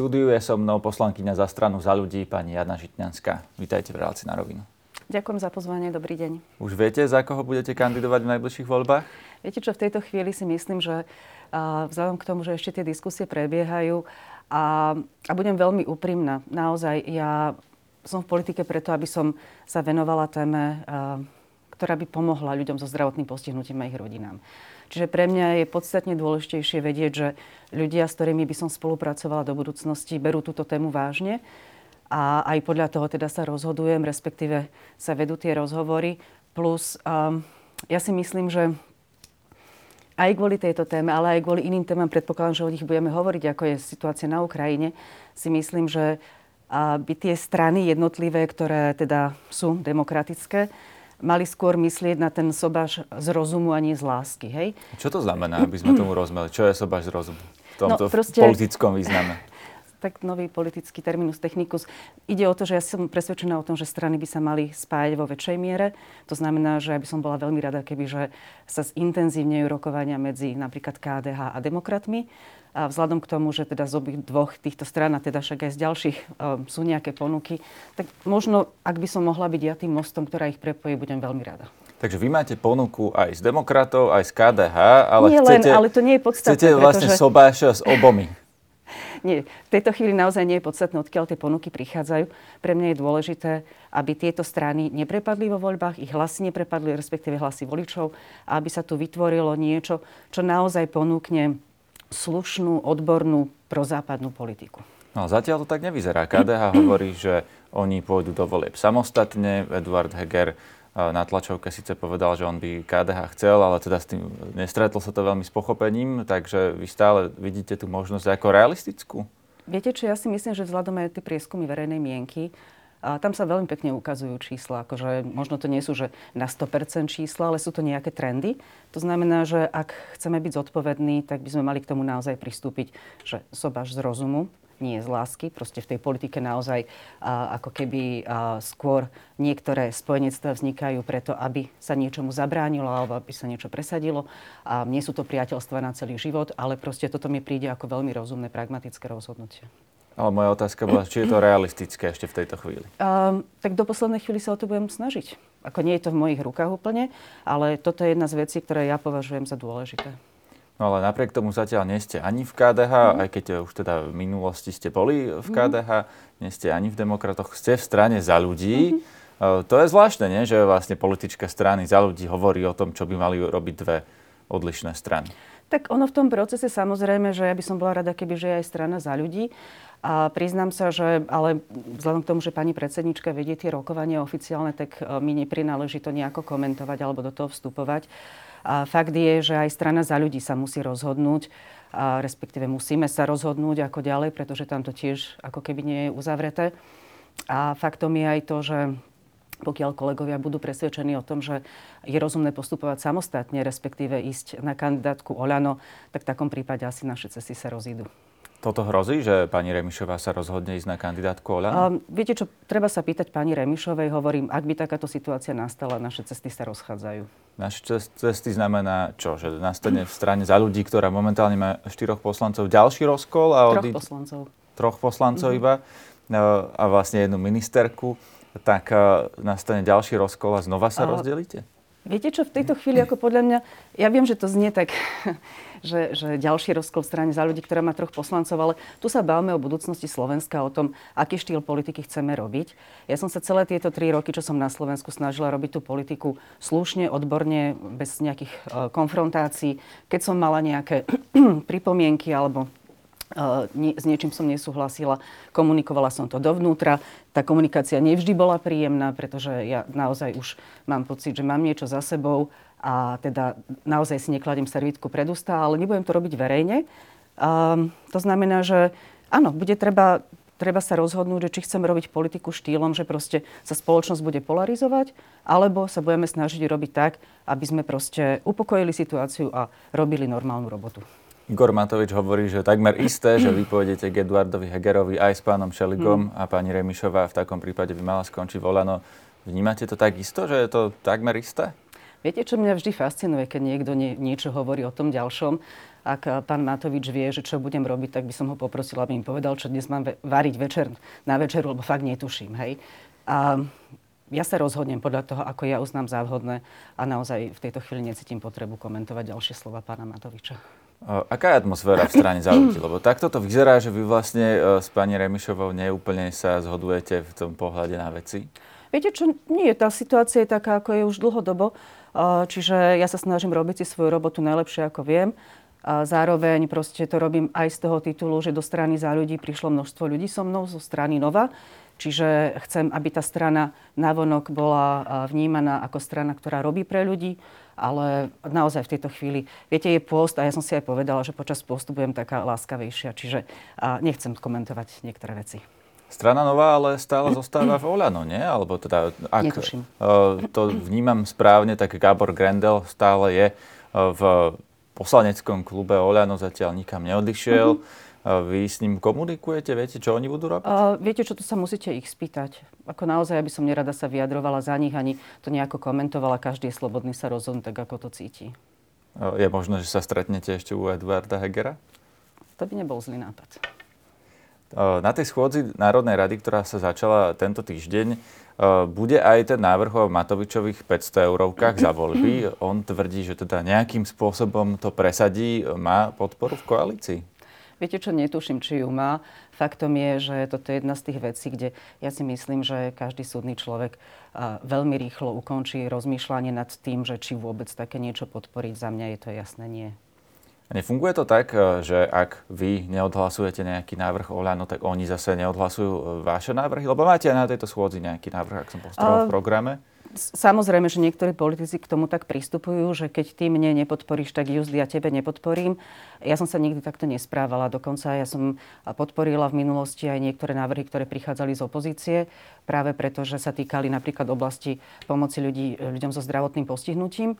štúdiu je so mnou poslankyňa za stranu za ľudí, pani Jana Žitňanská. Vítajte v relácii na rovinu. Ďakujem za pozvanie, dobrý deň. Už viete, za koho budete kandidovať v najbližších voľbách? Viete čo, v tejto chvíli si myslím, že vzhľadom k tomu, že ešte tie diskusie prebiehajú a, a budem veľmi úprimná, naozaj ja som v politike preto, aby som sa venovala téme, ktorá by pomohla ľuďom so zdravotným postihnutím a ich rodinám. Čiže pre mňa je podstatne dôležitejšie vedieť, že ľudia, s ktorými by som spolupracovala do budúcnosti, berú túto tému vážne a aj podľa toho teda sa rozhodujem, respektíve sa vedú tie rozhovory. Plus um, ja si myslím, že aj kvôli tejto téme, ale aj kvôli iným témam, predpokladám, že o nich budeme hovoriť, ako je situácia na Ukrajine, si myslím, že by tie strany jednotlivé, ktoré teda sú demokratické, mali skôr myslieť na ten sobaž z rozumu a nie z lásky. Hej? Čo to znamená, aby sme tomu rozumeli? Čo je sobaž z rozumu? V tomto no, proste, politickom význame. Tak nový politický terminus technicus. Ide o to, že ja som presvedčená o tom, že strany by sa mali spájať vo väčšej miere. To znamená, že ja by som bola veľmi rada, keby že sa zintenzívnejú rokovania medzi napríklad KDH a demokratmi a vzhľadom k tomu, že teda z obých dvoch týchto strán, a teda však aj z ďalších um, sú nejaké ponuky, tak možno, ak by som mohla byť ja tým mostom, ktorá ich prepojí, budem veľmi rada. Takže vy máte ponuku aj z demokratov, aj z KDH, ale nie chcete, len, ale to nie je podstatné. Chcete vlastne pretože... sobáša s obomi. Nie, v tejto chvíli naozaj nie je podstatné, odkiaľ tie ponuky prichádzajú. Pre mňa je dôležité, aby tieto strany neprepadli vo voľbách, ich hlasy neprepadli, respektíve hlasy voličov, a aby sa tu vytvorilo niečo, čo naozaj ponúkne slušnú, odbornú prozápadnú politiku. No zatiaľ to tak nevyzerá. KDH hovorí, že oni pôjdu do volieb samostatne. Eduard Heger eh, na tlačovke síce povedal, že on by KDH chcel, ale teda s tým nestretol sa to veľmi s pochopením, takže vy stále vidíte tú možnosť ako realistickú? Viete čo, ja si myslím, že vzhľadom aj tie prieskumy verejnej mienky, a tam sa veľmi pekne ukazujú čísla, akože možno to nie sú že na 100% čísla, ale sú to nejaké trendy. To znamená, že ak chceme byť zodpovední, tak by sme mali k tomu naozaj pristúpiť, že sobaž z rozumu, nie z lásky. Proste v tej politike naozaj a, ako keby a, skôr niektoré spojenectvá vznikajú preto, aby sa niečomu zabránilo alebo aby sa niečo presadilo. A nie sú to priateľstva na celý život, ale proste toto mi príde ako veľmi rozumné, pragmatické rozhodnutie. Ale moja otázka bola, či je to realistické ešte v tejto chvíli. Um, tak do poslednej chvíli sa o to budem snažiť. Ako nie je to v mojich rukách úplne, ale toto je jedna z vecí, ktoré ja považujem za dôležité. No ale napriek tomu zatiaľ nie ste ani v KDH, mm. aj keď už teda v minulosti ste boli v KDH, mm. nie ste ani v demokratoch, ste v strane za ľudí. Mm-hmm. Uh, to je zvláštne, nie? že vlastne politička strany za ľudí hovorí o tom, čo by mali robiť dve odlišné strany. Tak ono v tom procese samozrejme, že ja by som bola rada, keby že aj strana za ľudí. A priznám sa, že ale vzhľadom k tomu, že pani predsednička vedie tie rokovania oficiálne, tak e, mi neprináleží to nejako komentovať alebo do toho vstupovať. A fakt je, že aj strana za ľudí sa musí rozhodnúť, a respektíve musíme sa rozhodnúť ako ďalej, pretože tam to tiež ako keby nie je uzavreté. A faktom je aj to, že pokiaľ kolegovia budú presvedčení o tom, že je rozumné postupovať samostatne, respektíve ísť na kandidátku Oľano, tak v takom prípade asi naše cesty sa rozídu. Toto hrozí, že pani Remišová sa rozhodne ísť na kandidátku Oľano? Um, viete čo, treba sa pýtať pani Remišovej. Hovorím, ak by takáto situácia nastala, naše cesty sa rozchádzajú. Naše cesty znamená čo? Že nastane v strane za ľudí, ktorá momentálne má štyroch poslancov, ďalší rozkol? A troch poslancov. Troch poslancov mm-hmm. iba. No, a vlastne jednu ministerku. Tak uh, nastane ďalší rozkol a znova sa uh, rozdelíte? Viete čo, v tejto chvíli, ako podľa mňa, ja viem, že to znie tak že, že ďalší rozkol v strane za ľudí, ktorá má troch poslancov, ale tu sa bavíme o budúcnosti Slovenska, o tom, aký štýl politiky chceme robiť. Ja som sa celé tieto tri roky, čo som na Slovensku, snažila robiť tú politiku slušne, odborne, bez nejakých uh, konfrontácií. Keď som mala nejaké pripomienky alebo nie, s niečím som nesúhlasila, komunikovala som to dovnútra. Tá komunikácia nevždy bola príjemná, pretože ja naozaj už mám pocit, že mám niečo za sebou a teda naozaj si nekladím servítku pred ústa, ale nebudem to robiť verejne. Um, to znamená, že áno, bude treba, treba sa rozhodnúť, že či chceme robiť politiku štýlom, že proste sa spoločnosť bude polarizovať, alebo sa budeme snažiť robiť tak, aby sme proste upokojili situáciu a robili normálnu robotu. Igor Matovič hovorí, že takmer isté, že vy pôjdete k Eduardovi Hegerovi aj s pánom Šeligom hmm. a pani Remišová v takom prípade by mala skončiť volano. Vnímate to tak isto, že je to takmer isté? Viete, čo mňa vždy fascinuje, keď niekto nie, niečo hovorí o tom ďalšom? Ak pán Matovič vie, že čo budem robiť, tak by som ho poprosila, aby mi povedal, čo dnes mám variť večer na večeru, lebo fakt netuším. Hej? A ja sa rozhodnem podľa toho, ako ja uznám za vhodné a naozaj v tejto chvíli necítim potrebu komentovať ďalšie slova pána Matoviča. Aká je atmosféra v strane za ľudí? Lebo takto to vyzerá, že vy vlastne e, s pani Remišovou neúplne sa zhodujete v tom pohľade na veci. Viete čo, nie, tá situácia je taká, ako je už dlhodobo. Čiže ja sa snažím robiť si svoju robotu najlepšie, ako viem. A zároveň proste to robím aj z toho titulu, že do strany za ľudí prišlo množstvo ľudí so mnou, zo strany Nova. Čiže chcem, aby tá strana navonok bola vnímaná ako strana, ktorá robí pre ľudí, ale naozaj v tejto chvíli, viete, je post a ja som si aj povedala, že počas postu budem taká láskavejšia, čiže nechcem komentovať niektoré veci. Strana Nová ale stále zostáva v Oľano, nie? Alebo teda, ak Netuším. to vnímam správne, tak Gábor Grendel stále je v poslaneckom klube Oľano, zatiaľ nikam neodišiel. Mm-hmm. Vy s ním komunikujete? Viete, čo oni budú robiť? Uh, viete, čo to sa musíte ich spýtať. Ako naozaj, aby som nerada sa vyjadrovala za nich, ani to nejako komentovala. Každý je slobodný sa rozhodnúť tak, ako to cíti. Je možné, že sa stretnete ešte u Eduarda Hegera? To by nebol zlý nápad. Na tej schôdzi Národnej rady, ktorá sa začala tento týždeň, bude aj ten návrh o Matovičových 500 eurovkách za voľby. On tvrdí, že teda nejakým spôsobom to presadí. Má podporu v koalícii? Viete čo, netuším, či ju má. Faktom je, že toto je jedna z tých vecí, kde ja si myslím, že každý súdny človek veľmi rýchlo ukončí rozmýšľanie nad tým, že či vôbec také niečo podporiť. Za mňa je to jasné nie. Nefunguje to tak, e, že ak vy neodhlasujete nejaký návrh Oľano, tak oni zase neodhlasujú e, vaše návrhy? Lebo máte na tejto schôdzi nejaký návrh, ak som postrel v programe. Samozrejme, že niektorí politici k tomu tak pristupujú, že keď ty mne nepodporíš, tak Juzdy ja tebe nepodporím. Ja som sa nikdy takto nesprávala. Dokonca ja som podporila v minulosti aj niektoré návrhy, ktoré prichádzali z opozície, práve preto, že sa týkali napríklad oblasti pomoci ľudí, ľuďom so zdravotným postihnutím.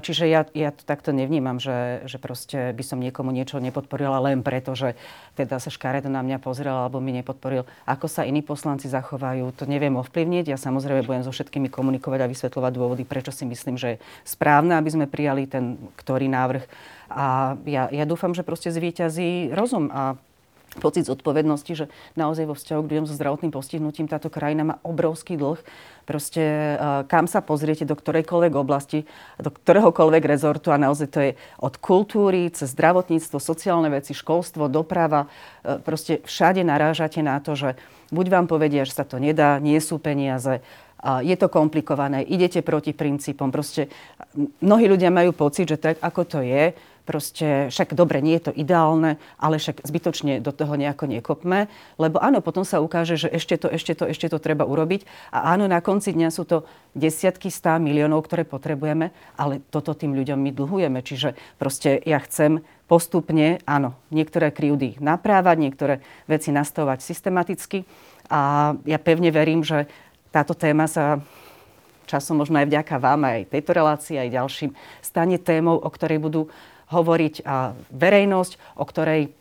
Čiže ja, ja to takto nevnímam, že, že proste by som niekomu niečo nepodporila len preto, že teda sa škaredo na mňa pozrel alebo mi nepodporil. Ako sa iní poslanci zachovajú, to neviem ovplyvniť. Ja samozrejme budem so všetkými komunikovať a vysvetľovať dôvody, prečo si myslím, že je správne, aby sme prijali ten ktorý návrh. A ja, ja dúfam, že proste zvýťazí rozum a pocit zodpovednosti, že naozaj vo vzťahu k ľuďom so zdravotným postihnutím táto krajina má obrovský dlh. Proste e, kam sa pozriete, do ktorejkoľvek oblasti, do ktoréhokoľvek rezortu a naozaj to je od kultúry, cez zdravotníctvo, sociálne veci, školstvo, doprava. E, proste všade narážate na to, že buď vám povedia, že sa to nedá, nie sú peniaze, je to komplikované, idete proti princípom. Proste mnohí ľudia majú pocit, že tak ako to je, proste však dobre, nie je to ideálne, ale však zbytočne do toho nejako nekopme, lebo áno, potom sa ukáže, že ešte to, ešte to, ešte to treba urobiť. A áno, na konci dňa sú to desiatky, stá miliónov, ktoré potrebujeme, ale toto tým ľuďom my dlhujeme. Čiže proste ja chcem postupne, áno, niektoré krivdy naprávať, niektoré veci nastavovať systematicky. A ja pevne verím, že táto téma sa časom možno aj vďaka vám, aj tejto relácii, aj ďalším, stane témou, o ktorej budú hovoriť a verejnosť, o ktorej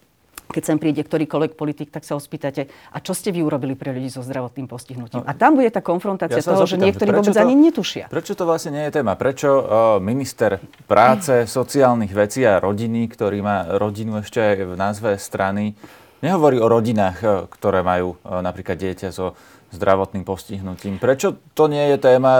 keď sem príde ktorýkoľvek politik, tak sa ospýtate, a čo ste vy urobili pre ľudí so zdravotným postihnutím? No, a tam bude tá konfrontácia ja toho, že niektorí vôbec to, ani netušia. Prečo to vlastne nie je téma? Prečo uh, minister práce, sociálnych vecí a rodiny, ktorý má rodinu ešte aj v názve strany, nehovorí o rodinách, ktoré majú uh, napríklad dieťa so zdravotným postihnutím. Prečo to nie je téma,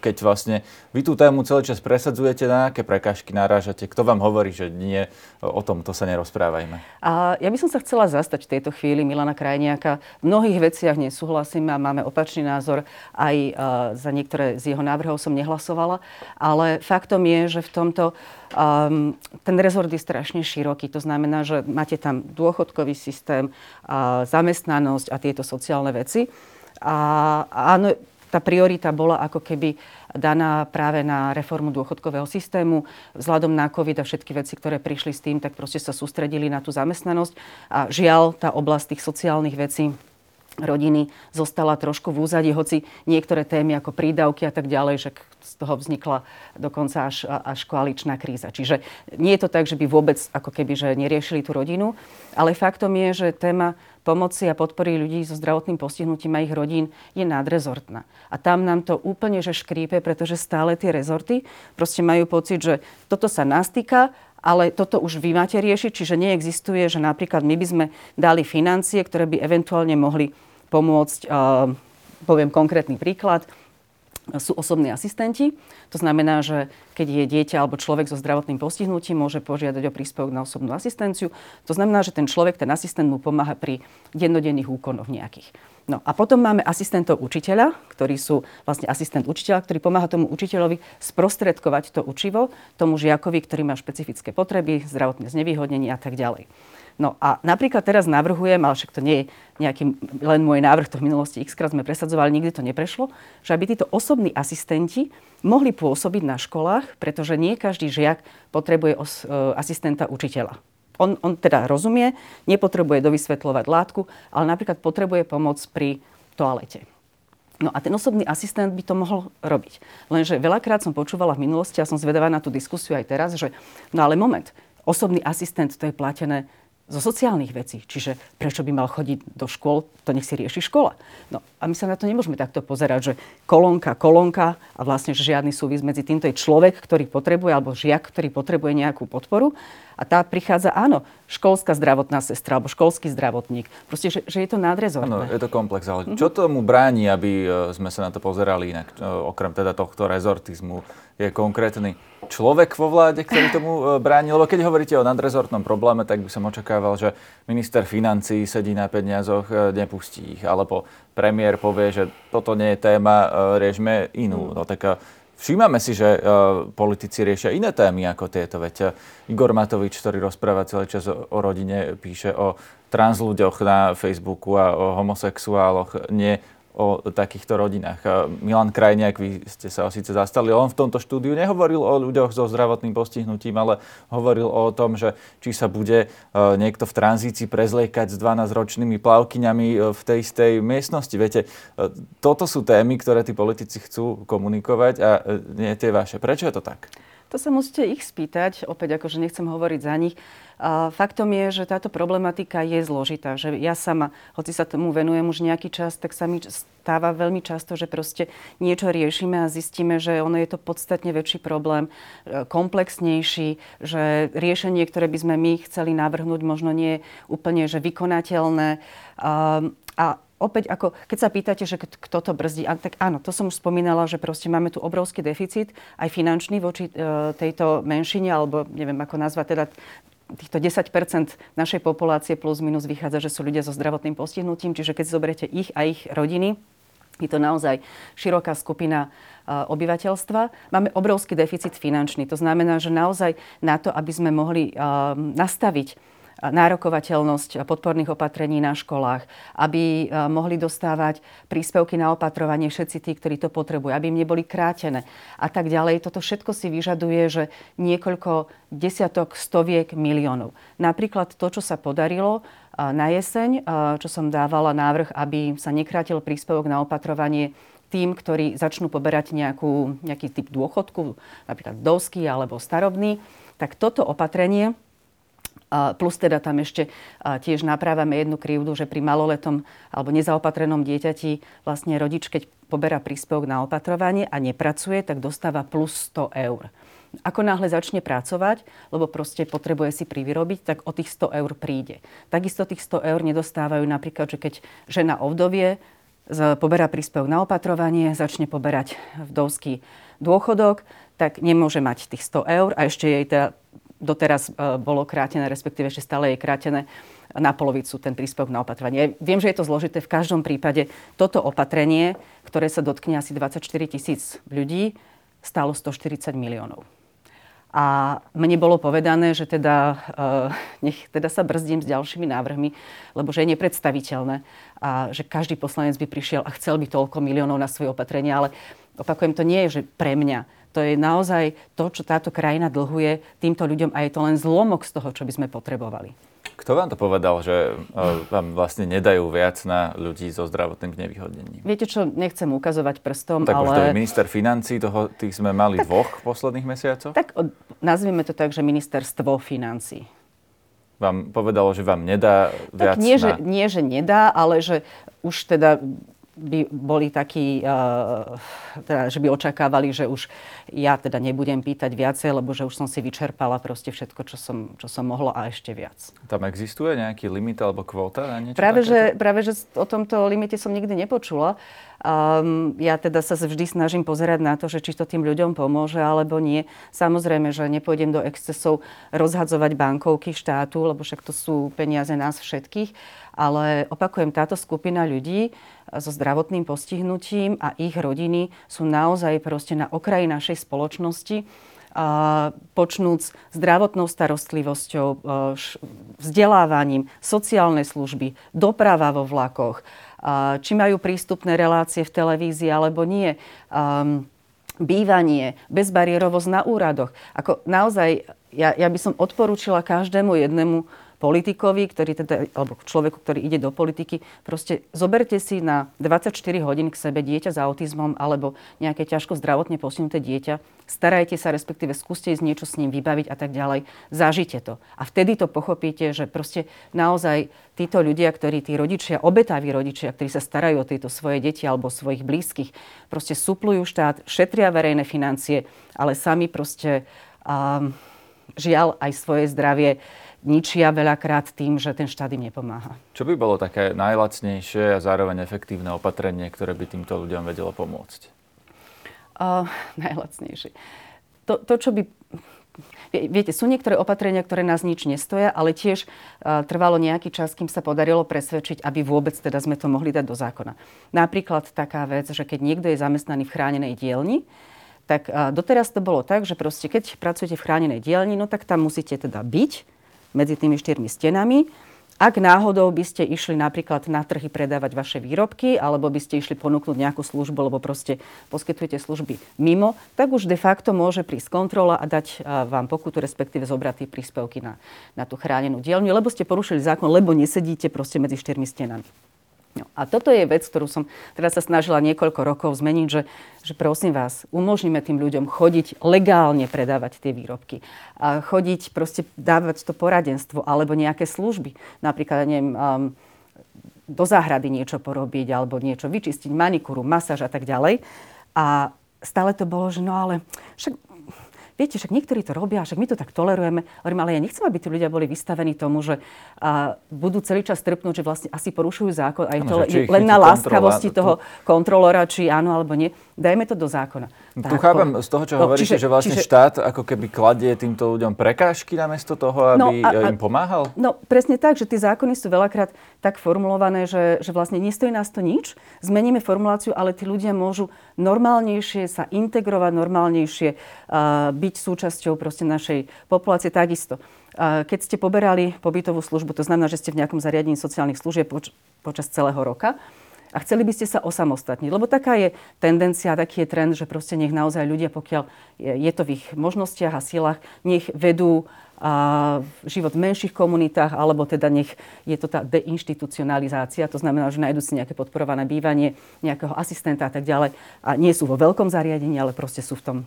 keď vlastne vy tú tému celý čas presadzujete, na aké prekážky narážate? Kto vám hovorí, že nie, o tom to sa nerozprávajme? A ja by som sa chcela zastať v tejto chvíli Milana Krajniaka. V mnohých veciach nesúhlasíme a máme opačný názor. Aj e, za niektoré z jeho návrhov som nehlasovala. Ale faktom je, že v tomto Um, ten rezort je strašne široký, to znamená, že máte tam dôchodkový systém, uh, zamestnanosť a tieto sociálne veci. A áno, tá priorita bola ako keby daná práve na reformu dôchodkového systému. Vzhľadom na COVID a všetky veci, ktoré prišli s tým, tak proste sa sústredili na tú zamestnanosť. A žiaľ, tá oblasť tých sociálnych vecí rodiny zostala trošku v úzadi, hoci niektoré témy ako prídavky a tak ďalej, že z toho vznikla dokonca až, až koaličná kríza. Čiže nie je to tak, že by vôbec ako keby že neriešili tú rodinu, ale faktom je, že téma pomoci a podpory ľudí so zdravotným postihnutím a ich rodín je nadrezortná. A tam nám to úplne že škrípe, pretože stále tie rezorty proste majú pocit, že toto sa nás týka ale toto už vy máte riešiť, čiže neexistuje, že napríklad my by sme dali financie, ktoré by eventuálne mohli pomôcť, poviem konkrétny príklad, sú osobní asistenti. To znamená, že keď je dieťa alebo človek so zdravotným postihnutím, môže požiadať o príspevok na osobnú asistenciu. To znamená, že ten človek, ten asistent mu pomáha pri dennodenných úkonoch nejakých. No a potom máme asistentov učiteľa, ktorí sú vlastne asistent učiteľa, ktorý pomáha tomu učiteľovi sprostredkovať to učivo tomu žiakovi, ktorý má špecifické potreby, zdravotné znevýhodnenie a tak ďalej. No a napríklad teraz navrhujem, ale však to nie je nejaký len môj návrh, to v minulosti x krát sme presadzovali, nikdy to neprešlo, že aby títo osobní asistenti mohli pôsobiť na školách, pretože nie každý žiak potrebuje os- e, asistenta učiteľa. On, on teda rozumie, nepotrebuje dovysvetľovať látku, ale napríklad potrebuje pomoc pri toalete. No a ten osobný asistent by to mohol robiť. Lenže veľakrát som počúvala v minulosti a som zvedavá na tú diskusiu aj teraz, že no ale moment, osobný asistent to je platené zo sociálnych vecí. Čiže prečo by mal chodiť do škôl, to nech si rieši škola. No a my sa na to nemôžeme takto pozerať, že kolónka, kolónka a vlastne že žiadny súvis medzi týmto je človek, ktorý potrebuje, alebo žiak, ktorý potrebuje nejakú podporu. A tá prichádza, áno, školská zdravotná sestra alebo školský zdravotník. Proste, že, že je to nadrezortné. Áno, je to komplex, ale mm-hmm. čo tomu bráni, aby e, sme sa na to pozerali inak, e, okrem teda tohto rezortizmu, je konkrétny človek vo vláde, ktorý tomu e, bráni? Lebo keď hovoríte o nadrezortnom probléme, tak by som očakával, že minister financí sedí na peniazoch, nepustí ich. Alebo premiér povie, že toto nie je téma, riešme inú. No tak Všímame si, že uh, politici riešia iné témy ako tieto. Veď uh, Igor Matovič, ktorý rozpráva celý čas o, o rodine, píše o trans ľuďoch na Facebooku a o homosexuáloch, nie o takýchto rodinách. Milan Krajniak, vy ste sa síce zastali, on v tomto štúdiu nehovoril o ľuďoch so zdravotným postihnutím, ale hovoril o tom, že či sa bude e, niekto v tranzícii prezliekať s 12-ročnými plavkyňami e, v tej istej miestnosti. Viete, e, toto sú témy, ktoré tí politici chcú komunikovať a nie tie vaše. Prečo je to tak? To sa musíte ich spýtať, opäť akože nechcem hovoriť za nich. A faktom je, že táto problematika je zložitá. Že ja sama, hoci sa tomu venujem už nejaký čas, tak sa mi stáva veľmi často, že proste niečo riešime a zistíme, že ono je to podstatne väčší problém, e, komplexnejší, že riešenie, ktoré by sme my chceli navrhnúť, možno nie je úplne že vykonateľné. A, a opäť ako, keď sa pýtate, že kto to brzdí, tak áno, to som už spomínala, že proste máme tu obrovský deficit, aj finančný voči e, tejto menšine, alebo neviem ako nazvať teda týchto 10% našej populácie plus minus vychádza, že sú ľudia so zdravotným postihnutím, čiže keď zoberiete ich a ich rodiny, je to naozaj široká skupina e, obyvateľstva. Máme obrovský deficit finančný. To znamená, že naozaj na to, aby sme mohli e, nastaviť nárokovateľnosť podporných opatrení na školách, aby e, mohli dostávať príspevky na opatrovanie všetci tí, ktorí to potrebujú, aby im neboli krátené a tak ďalej. Toto všetko si vyžaduje, že niekoľko desiatok, stoviek miliónov. Napríklad to, čo sa podarilo e, na jeseň, e, čo som dávala návrh, aby sa nekrátil príspevok na opatrovanie tým, ktorí začnú poberať nejakú, nejaký typ dôchodku, napríklad dosky alebo starobný, tak toto opatrenie Plus teda tam ešte tiež naprávame jednu krivdu, že pri maloletom alebo nezaopatrenom dieťati vlastne rodič, keď poberá príspevok na opatrovanie a nepracuje, tak dostáva plus 100 eur. Ako náhle začne pracovať, lebo proste potrebuje si privyrobiť, tak o tých 100 eur príde. Takisto tých 100 eur nedostávajú napríklad, že keď žena ovdovie, poberá príspevok na opatrovanie, začne poberať vdovský dôchodok, tak nemôže mať tých 100 eur a ešte jej teda doteraz e, bolo krátené, respektíve ešte stále je krátené na polovicu ten príspevok na opatrenie. Viem, že je to zložité. V každom prípade toto opatrenie, ktoré sa dotkne asi 24 tisíc ľudí, stálo 140 miliónov. A mne bolo povedané, že teda, uh, nech teda sa brzdím s ďalšími návrhmi, lebo že je nepredstaviteľné a že každý poslanec by prišiel a chcel by toľko miliónov na svoje opatrenia, ale opakujem, to nie je, že pre mňa to je naozaj to, čo táto krajina dlhuje týmto ľuďom a je to len zlomok z toho, čo by sme potrebovali. Kto vám to povedal, že vám vlastne nedajú viac na ľudí so zdravotným znevýhodnením? Viete čo, nechcem ukazovať prstom, tak ale... už to je minister financí, toho, tých sme mali tak, dvoch v posledných mesiacoch? Tak nazvime to tak, že ministerstvo financí vám povedalo, že vám nedá viac tak nie, na... že, nie, že nedá, ale že už teda by boli takí, uh, teda, že by očakávali, že už ja teda nebudem pýtať viacej, lebo že už som si vyčerpala proste všetko, čo som, čo som mohla a ešte viac. Tam existuje nejaký limit alebo kvóta na niečo práve že, práve, že o tomto limite som nikdy nepočula. Um, ja teda sa vždy snažím pozerať na to, že či to tým ľuďom pomôže alebo nie. Samozrejme, že nepôjdem do excesov rozhadzovať bankovky štátu, lebo však to sú peniaze nás všetkých. Ale opakujem, táto skupina ľudí so zdravotným postihnutím a ich rodiny sú naozaj proste na okraji našej spoločnosti počnúc zdravotnou starostlivosťou, vzdelávaním, sociálne služby, doprava vo vlakoch, či majú prístupné relácie v televízii alebo nie. bývanie, bezbariérovosť na úradoch. Ako naozaj, ja, ja by som odporúčila každému jednému politikovi, ktorý teda, alebo človeku, ktorý ide do politiky, proste zoberte si na 24 hodín k sebe dieťa s autizmom alebo nejaké ťažko zdravotne postihnuté dieťa, starajte sa, respektíve skúste ísť niečo s ním vybaviť a tak ďalej. Zažite to. A vtedy to pochopíte, že proste naozaj títo ľudia, ktorí, tí rodičia, obetaví rodičia, ktorí sa starajú o tieto svoje deti alebo svojich blízkych, proste suplujú štát, šetria verejné financie, ale sami proste um, žiaľ aj svoje zdravie ničia veľakrát tým, že ten štát im nepomáha. Čo by bolo také najlacnejšie a zároveň efektívne opatrenie, ktoré by týmto ľuďom vedelo pomôcť? Uh, najlacnejšie. To, to, čo by Viete, sú niektoré opatrenia, ktoré nás nič nestoja, ale tiež uh, trvalo nejaký čas, kým sa podarilo presvedčiť, aby vôbec teda sme to mohli dať do zákona. Napríklad taká vec, že keď niekto je zamestnaný v chránenej dielni, tak uh, doteraz to bolo tak, že proste keď pracujete v chránenej dielni, no tak tam musíte teda byť, medzi tými štyrmi stenami. Ak náhodou by ste išli napríklad na trhy predávať vaše výrobky, alebo by ste išli ponúknuť nejakú službu, lebo proste poskytujete služby mimo, tak už de facto môže prísť kontrola a dať vám pokutu, respektíve zobrať tie príspevky na, na tú chránenú dielňu, lebo ste porušili zákon, lebo nesedíte proste medzi štyrmi stenami. No, a toto je vec, ktorú som teda sa snažila niekoľko rokov zmeniť, že, že prosím vás, umožníme tým ľuďom chodiť legálne predávať tie výrobky. A chodiť, proste dávať to poradenstvo alebo nejaké služby. Napríklad, neviem, um, do záhrady niečo porobiť alebo niečo vyčistiť, manikúru, masáž a tak ďalej. A stále to bolo, že no ale však viete, však niektorí to robia, však my to tak tolerujeme. Hovorím, ale ja nechcem, aby tí ľudia boli vystavení tomu, že a, budú celý čas trpnúť, že vlastne asi porušujú zákon aj to len na láskavosti toho kontrolora, či áno alebo nie. Dajme to do zákona. Tu tak, chápem z toho, čo no, hovoríte, čiže, že vlastne čiže, štát ako keby kladie týmto ľuďom prekážky namiesto toho, no aby no, a, a, im pomáhal? No presne tak, že tie zákony sú veľakrát tak formulované, že, že vlastne nestojí nás to nič. Zmeníme formuláciu, ale tí ľudia môžu normálnejšie sa integrovať, normálnejšie uh, byť súčasťou proste našej populácie takisto. Uh, keď ste poberali pobytovú službu, to znamená, že ste v nejakom zariadení sociálnych služieb poč- počas celého roka, a chceli by ste sa osamostatniť. Lebo taká je tendencia, taký je trend, že proste nech naozaj ľudia, pokiaľ je to v ich možnostiach a silách, nech vedú a život v menších komunitách, alebo teda nech je to tá deinstitucionalizácia, to znamená, že nájdú si nejaké podporované bývanie, nejakého asistenta a tak ďalej. A nie sú vo veľkom zariadení, ale proste sú v tom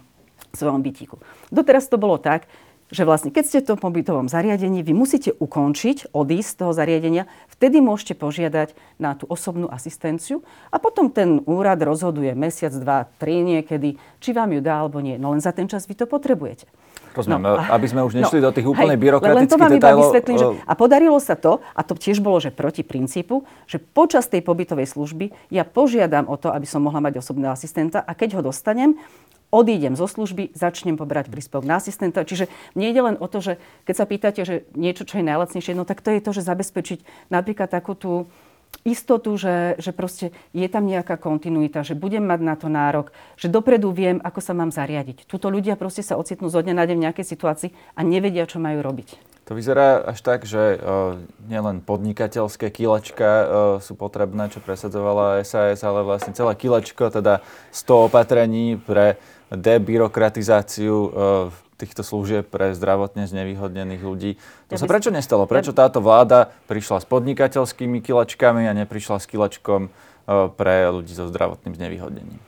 svojom bytíku. Doteraz to bolo tak, že vlastne keď ste v tom pobytovom zariadení, vy musíte ukončiť, odísť z toho zariadenia, vtedy môžete požiadať na tú osobnú asistenciu a potom ten úrad rozhoduje mesiac, dva, tri niekedy, či vám ju dá alebo nie. No len za ten čas vy to potrebujete. Rozumiem, no, aby sme už nešli no, do tých úplne byrokratických len to vám detailov. Iba vysvetlím, že, a podarilo sa to, a to tiež bolo, že proti princípu, že počas tej pobytovej služby ja požiadam o to, aby som mohla mať osobného asistenta a keď ho dostanem, odídem zo služby, začnem pobrať príspevok na asistenta. Čiže nie ide len o to, že keď sa pýtate, že niečo, čo je najlacnejšie, no tak to je to, že zabezpečiť napríklad takú tú istotu, že, že proste je tam nejaká kontinuita, že budem mať na to nárok, že dopredu viem, ako sa mám zariadiť. Tuto ľudia proste sa ocitnú zo dňa na deň v nejakej situácii a nevedia, čo majú robiť. To vyzerá až tak, že uh, nielen podnikateľské kilečka uh, sú potrebné, čo presadzovala SAS, ale vlastne celé kilečko, teda 100 opatrení pre debyrokratizáciu týchto služieb pre zdravotne znevýhodnených ľudí. To ja sa prečo nestalo? Prečo táto vláda prišla s podnikateľskými kilačkami a neprišla s kilačkom pre ľudí so zdravotným znevýhodnením?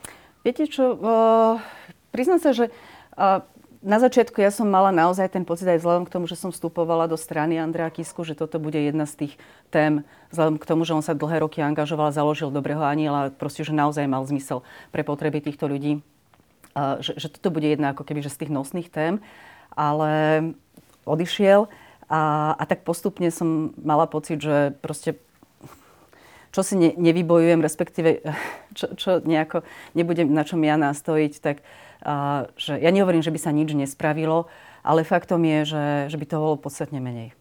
Viete čo, uh, priznám sa, že na začiatku ja som mala naozaj ten pocit aj vzhľadom k tomu, že som vstupovala do strany Andrea Kisku, že toto bude jedna z tých tém, vzhľadom k tomu, že on sa dlhé roky angažoval, založil Dobrého aniela, proste, že naozaj mal zmysel pre potreby týchto ľudí, že, že toto bude jedna ako keby že z tých nosných tém, ale odišiel a, a tak postupne som mala pocit, že proste čo si ne, nevybojujem, respektíve čo, čo nejako nebudem na čom ja nastojiť, tak uh, že ja nehovorím, že by sa nič nespravilo, ale faktom je, že, že by to bolo podstatne menej.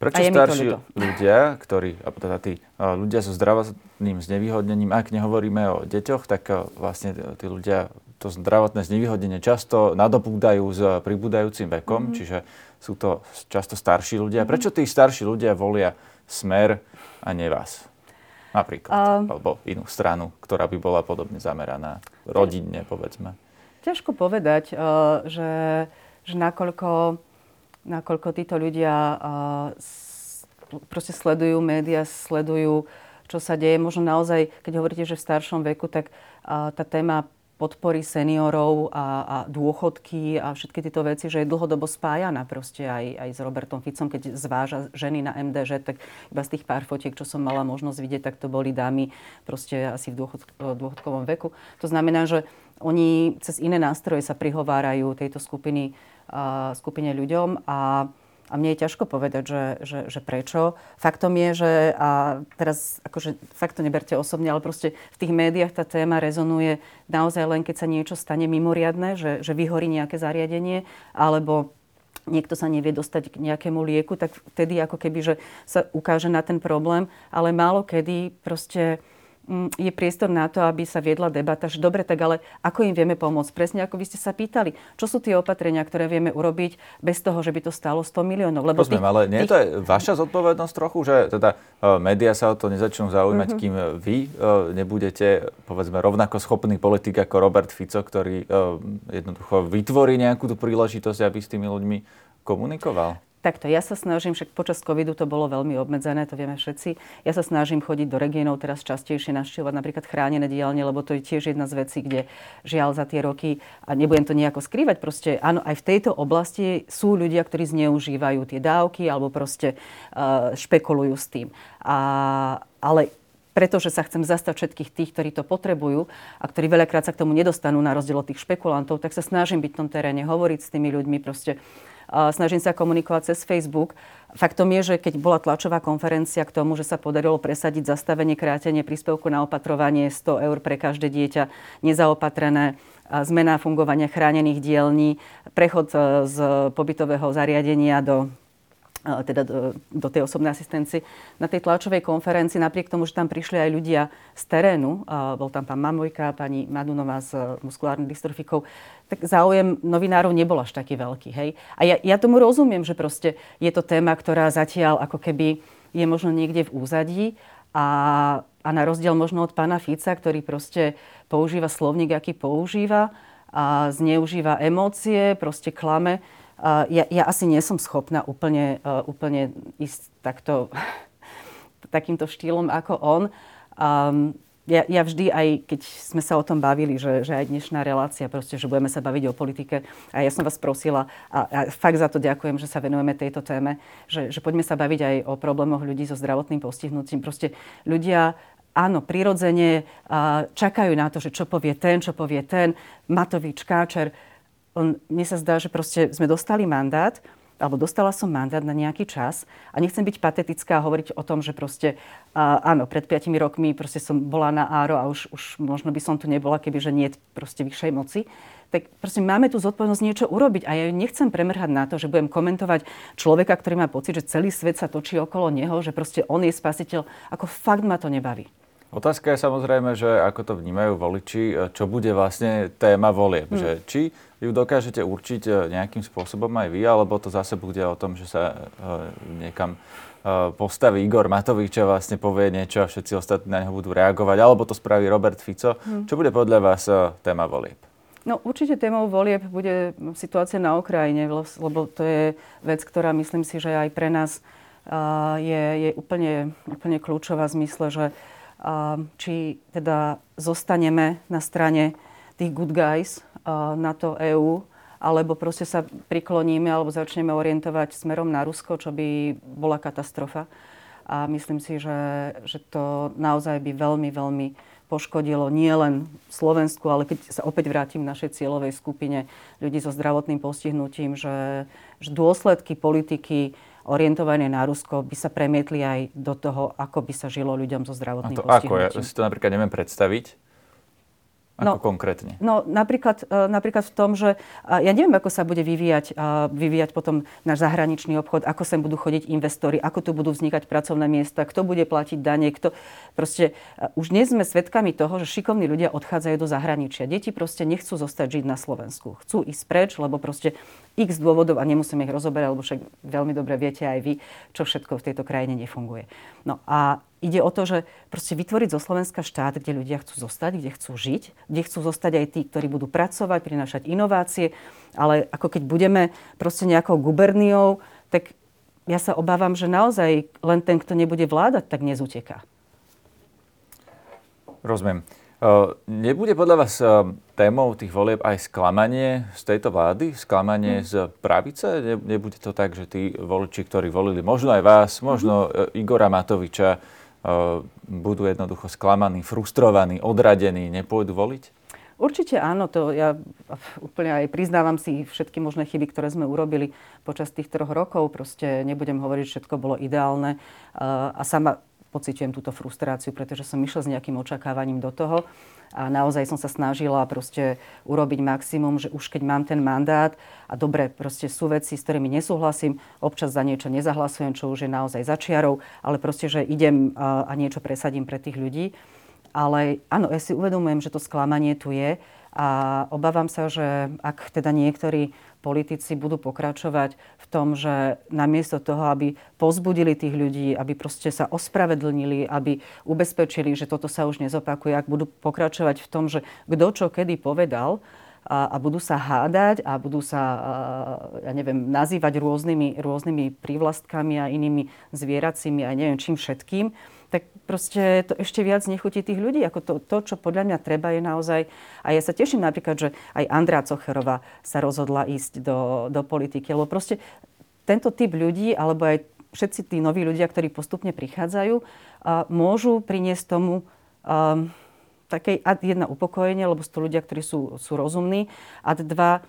Prečo starší ľudia, ktorí, teda tí ľudia so zdravotným znevýhodnením, ak nehovoríme o deťoch, tak vlastne tí ľudia to zdravotné znevýhodnenie často nadobúdajú s pribúdajúcim vekom, mm-hmm. čiže sú to často starší ľudia. Mm-hmm. Prečo tí starší ľudia volia smer a nie vás? Napríklad. Uh, alebo inú stranu, ktorá by bola podobne zameraná rodinne, povedzme. Ťažko povedať, uh, že, že nakoľko, nakoľko títo ľudia uh, proste sledujú médiá, sledujú, čo sa deje. Možno naozaj, keď hovoríte, že v staršom veku, tak uh, tá téma podpory seniorov a, a dôchodky a všetky tieto veci, že je dlhodobo spájana proste aj, aj s Robertom Ficom, keď zváža ženy na MDŽ, tak iba z tých pár fotiek, čo som mala možnosť vidieť, tak to boli dámy proste asi v dôchod, dôchodkovom veku. To znamená, že oni cez iné nástroje sa prihovárajú tejto skupiny, uh, skupine ľuďom a a mne je ťažko povedať, že, že, že prečo. Faktom je, že a teraz akože fakt to neberte osobne, ale proste v tých médiách tá téma rezonuje naozaj len, keď sa niečo stane mimoriadne, že, že vyhorí nejaké zariadenie, alebo niekto sa nevie dostať k nejakému lieku, tak vtedy ako keby, že sa ukáže na ten problém, ale málo kedy proste je priestor na to, aby sa viedla debata, že dobre, tak ale ako im vieme pomôcť? Presne ako vy ste sa pýtali, čo sú tie opatrenia, ktoré vieme urobiť bez toho, že by to stalo 100 miliónov? Lebo Rozumiem, tých, ale nie je to aj vaša zodpovednosť trochu, že teda uh, médiá sa o to nezačnú zaujímať, uh-huh. kým vy uh, nebudete, povedzme, rovnako schopný politik ako Robert Fico, ktorý jednoducho vytvorí nejakú tú príležitosť, aby s tými ľuďmi komunikoval? Takto, ja sa snažím, však počas covidu to bolo veľmi obmedzené, to vieme všetci. Ja sa snažím chodiť do regiónov teraz častejšie, navštevovať napríklad chránené dielne, lebo to je tiež jedna z vecí, kde žiaľ za tie roky, a nebudem to nejako skrývať, proste áno, aj v tejto oblasti sú ľudia, ktorí zneužívajú tie dávky alebo proste uh, špekulujú s tým. A, ale pretože sa chcem zastať všetkých tých, ktorí to potrebujú a ktorí veľakrát sa k tomu nedostanú na rozdiel od tých špekulantov, tak sa snažím byť v tom teréne, hovoriť s tými ľuďmi, proste snažím sa komunikovať cez Facebook. Faktom je, že keď bola tlačová konferencia k tomu, že sa podarilo presadiť zastavenie krátenie príspevku na opatrovanie 100 eur pre každé dieťa nezaopatrené, zmena fungovania chránených dielní, prechod e, z pobytového zariadenia do teda do, do tej osobnej asistencie. Na tej tlačovej konferencii, napriek tomu, že tam prišli aj ľudia z terénu, bol tam pán Mamojka, pani Madunová s e, muskulárnou dystrofikou, tak záujem novinárov nebol až taký veľký. Hej? A ja, ja tomu rozumiem, že proste je to téma, ktorá zatiaľ ako keby je možno niekde v úzadí a, a na rozdiel možno od pána Fica, ktorý proste používa slovník, aký používa a zneužíva emócie, proste klame, ja, ja asi nie som schopná úplne, uh, úplne ísť takto, takýmto štýlom ako on. Um, ja, ja vždy, aj keď sme sa o tom bavili, že, že aj dnešná relácia, proste, že budeme sa baviť o politike, a ja som vás prosila, a, a fakt za to ďakujem, že sa venujeme tejto téme, že, že poďme sa baviť aj o problémoch ľudí so zdravotným postihnutím. Proste ľudia áno, prirodzene čakajú na to, že čo povie ten, čo povie ten, Matovič, Káčer on, mne sa zdá, že proste sme dostali mandát, alebo dostala som mandát na nejaký čas a nechcem byť patetická a hovoriť o tom, že proste, uh, áno, pred 5 rokmi proste som bola na áro a už, už možno by som tu nebola, keby že nie proste vyššej moci. Tak proste máme tu zodpovednosť niečo urobiť a ja ju nechcem premrhať na to, že budem komentovať človeka, ktorý má pocit, že celý svet sa točí okolo neho, že proste on je spasiteľ. Ako fakt ma to nebaví. Otázka je samozrejme, že ako to vnímajú voliči, čo bude vlastne téma volieb. Hmm. Že či ju dokážete určiť e, nejakým spôsobom aj vy, alebo to zase bude o tom, že sa e, niekam e, postaví Igor Matovič a vlastne povie niečo a všetci ostatní na neho budú reagovať, alebo to spraví Robert Fico. Hmm. Čo bude podľa vás téma volieb? No určite témou volieb bude situácia na Ukrajine, lebo to je vec, ktorá myslím si, že aj pre nás je, je úplne, úplne kľúčová v zmysle, že či teda zostaneme na strane tých good guys na to EÚ, alebo proste sa prikloníme alebo začneme orientovať smerom na Rusko, čo by bola katastrofa. A myslím si, že, že to naozaj by veľmi, veľmi poškodilo nie len Slovensku, ale keď sa opäť vrátim k našej cieľovej skupine ľudí so zdravotným postihnutím, že, že dôsledky politiky orientované na Rusko by sa premietli aj do toho, ako by sa žilo ľuďom so zdravotným postihnutím. ako? Ja si to napríklad neviem predstaviť. Ako no, konkrétne? No napríklad, e, napríklad v tom, že ja neviem, ako sa bude vyvíjať, vyvíjať potom náš zahraničný obchod, ako sem budú chodiť investori, ako tu budú vznikať pracovné miesta, kto bude platiť dane, kto... Proste už dnes sme svedkami toho, že šikovní ľudia odchádzajú do zahraničia. Deti proste nechcú zostať žiť na Slovensku. Chcú ísť preč, lebo proste x dôvodov, a nemusíme ich rozoberať, lebo však veľmi dobre viete aj vy, čo všetko v tejto krajine nefunguje. No a ide o to, že proste vytvoriť zo Slovenska štát, kde ľudia chcú zostať, kde chcú žiť, kde chcú zostať aj tí, ktorí budú pracovať, prinášať inovácie, ale ako keď budeme proste nejakou guberniou, tak ja sa obávam, že naozaj len ten, kto nebude vládať, tak nezuteká. Rozumiem. Nebude podľa vás témou tých volieb aj sklamanie z tejto vlády, sklamanie hmm. z pravice? Nebude to tak, že tí voliči, ktorí volili možno aj vás, možno hmm. Igora Matoviča, budú jednoducho sklamaní, frustrovaní, odradení, nepôjdu voliť? Určite áno, to ja úplne aj priznávam si všetky možné chyby, ktoré sme urobili počas tých troch rokov. Proste nebudem hovoriť, že všetko bolo ideálne a sama pociťujem túto frustráciu, pretože som išla s nejakým očakávaním do toho a naozaj som sa snažila proste urobiť maximum, že už keď mám ten mandát a dobre, proste sú veci, s ktorými nesúhlasím, občas za niečo nezahlasujem, čo už je naozaj začiarov, ale proste, že idem a, niečo presadím pre tých ľudí. Ale áno, ja si uvedomujem, že to sklamanie tu je a obávam sa, že ak teda niektorí politici budú pokračovať v tom, že namiesto toho, aby pozbudili tých ľudí, aby proste sa ospravedlnili, aby ubezpečili, že toto sa už nezopakuje, ak budú pokračovať v tom, že kto čo kedy povedal, a, a budú sa hádať a budú sa, ja neviem, nazývať rôznymi, rôznymi prívlastkami a inými zvieracími a neviem čím všetkým, tak proste to ešte viac nechutí tých ľudí. Ako to, to, čo podľa mňa treba, je naozaj... A ja sa teším napríklad, že aj Andrá Cocherová sa rozhodla ísť do, do politiky, lebo proste tento typ ľudí, alebo aj všetci tí noví ľudia, ktorí postupne prichádzajú, môžu priniesť tomu um, také jedna upokojenie, lebo sú to ľudia, ktorí sú, sú rozumní, a dva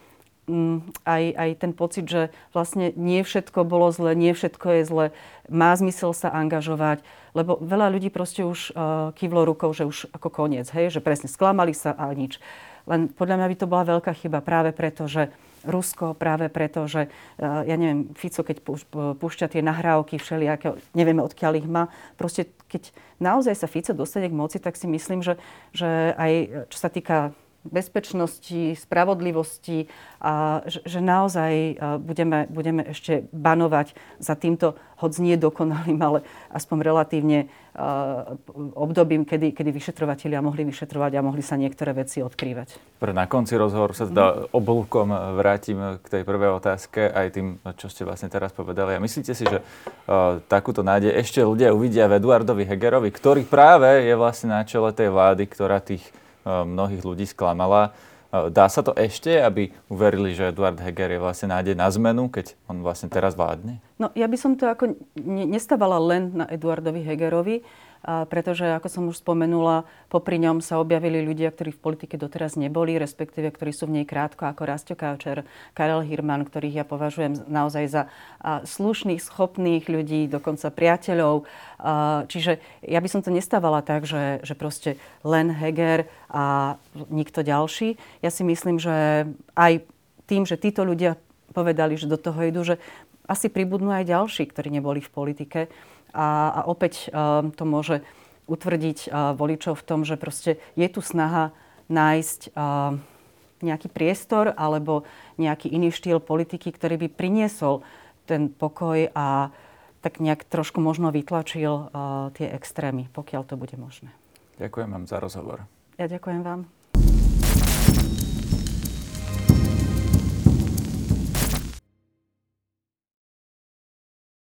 aj, aj ten pocit, že vlastne nie všetko bolo zle, nie všetko je zle, má zmysel sa angažovať, lebo veľa ľudí proste už uh, kývlo rukou, že už ako koniec, hej, že presne sklamali sa a nič. Len podľa mňa by to bola veľká chyba práve preto, že Rusko práve preto, že uh, ja neviem, Fico, keď púšťa tie nahrávky všelijaké, nevieme odkiaľ ich má, proste keď naozaj sa Fico dostane k moci, tak si myslím, že, že aj čo sa týka bezpečnosti, spravodlivosti a že, že naozaj budeme, budeme ešte banovať za týmto, hoď nie dokonalým, ale aspoň relatívne uh, obdobím, kedy, kedy vyšetrovatelia mohli vyšetrovať a mohli sa niektoré veci odkrývať. Pre na konci rozhovoru sa teda mm. oblúkom vrátim k tej prvej otázke, aj tým, čo ste vlastne teraz povedali. A myslíte si, že uh, takúto nádej ešte ľudia uvidia v Eduardovi Hegerovi, ktorý práve je vlastne na čele tej vlády, ktorá tých mnohých ľudí sklamala. Eh, dá sa to ešte, aby uverili, že Eduard Heger je vlastne nádej na zmenu, keď on vlastne teraz vládne? No ja by som to ako nestávala len na Eduardovi Hegerovi, pretože, ako som už spomenula, popri ňom sa objavili ľudia, ktorí v politike doteraz neboli, respektíve ktorí sú v nej krátko, ako Rastio Kaučer, Karel Hirman, ktorých ja považujem naozaj za slušných, schopných ľudí, dokonca priateľov. Čiže ja by som to nestávala tak, že, že proste len Heger a nikto ďalší. Ja si myslím, že aj tým, že títo ľudia povedali, že do toho idú, že asi pribudnú aj ďalší, ktorí neboli v politike a, a opäť um, to môže utvrdiť uh, voličov v tom, že proste je tu snaha nájsť uh, nejaký priestor alebo nejaký iný štýl politiky, ktorý by priniesol ten pokoj a tak nejak trošku možno vytlačil uh, tie extrémy, pokiaľ to bude možné. Ďakujem vám za rozhovor. Ja ďakujem vám.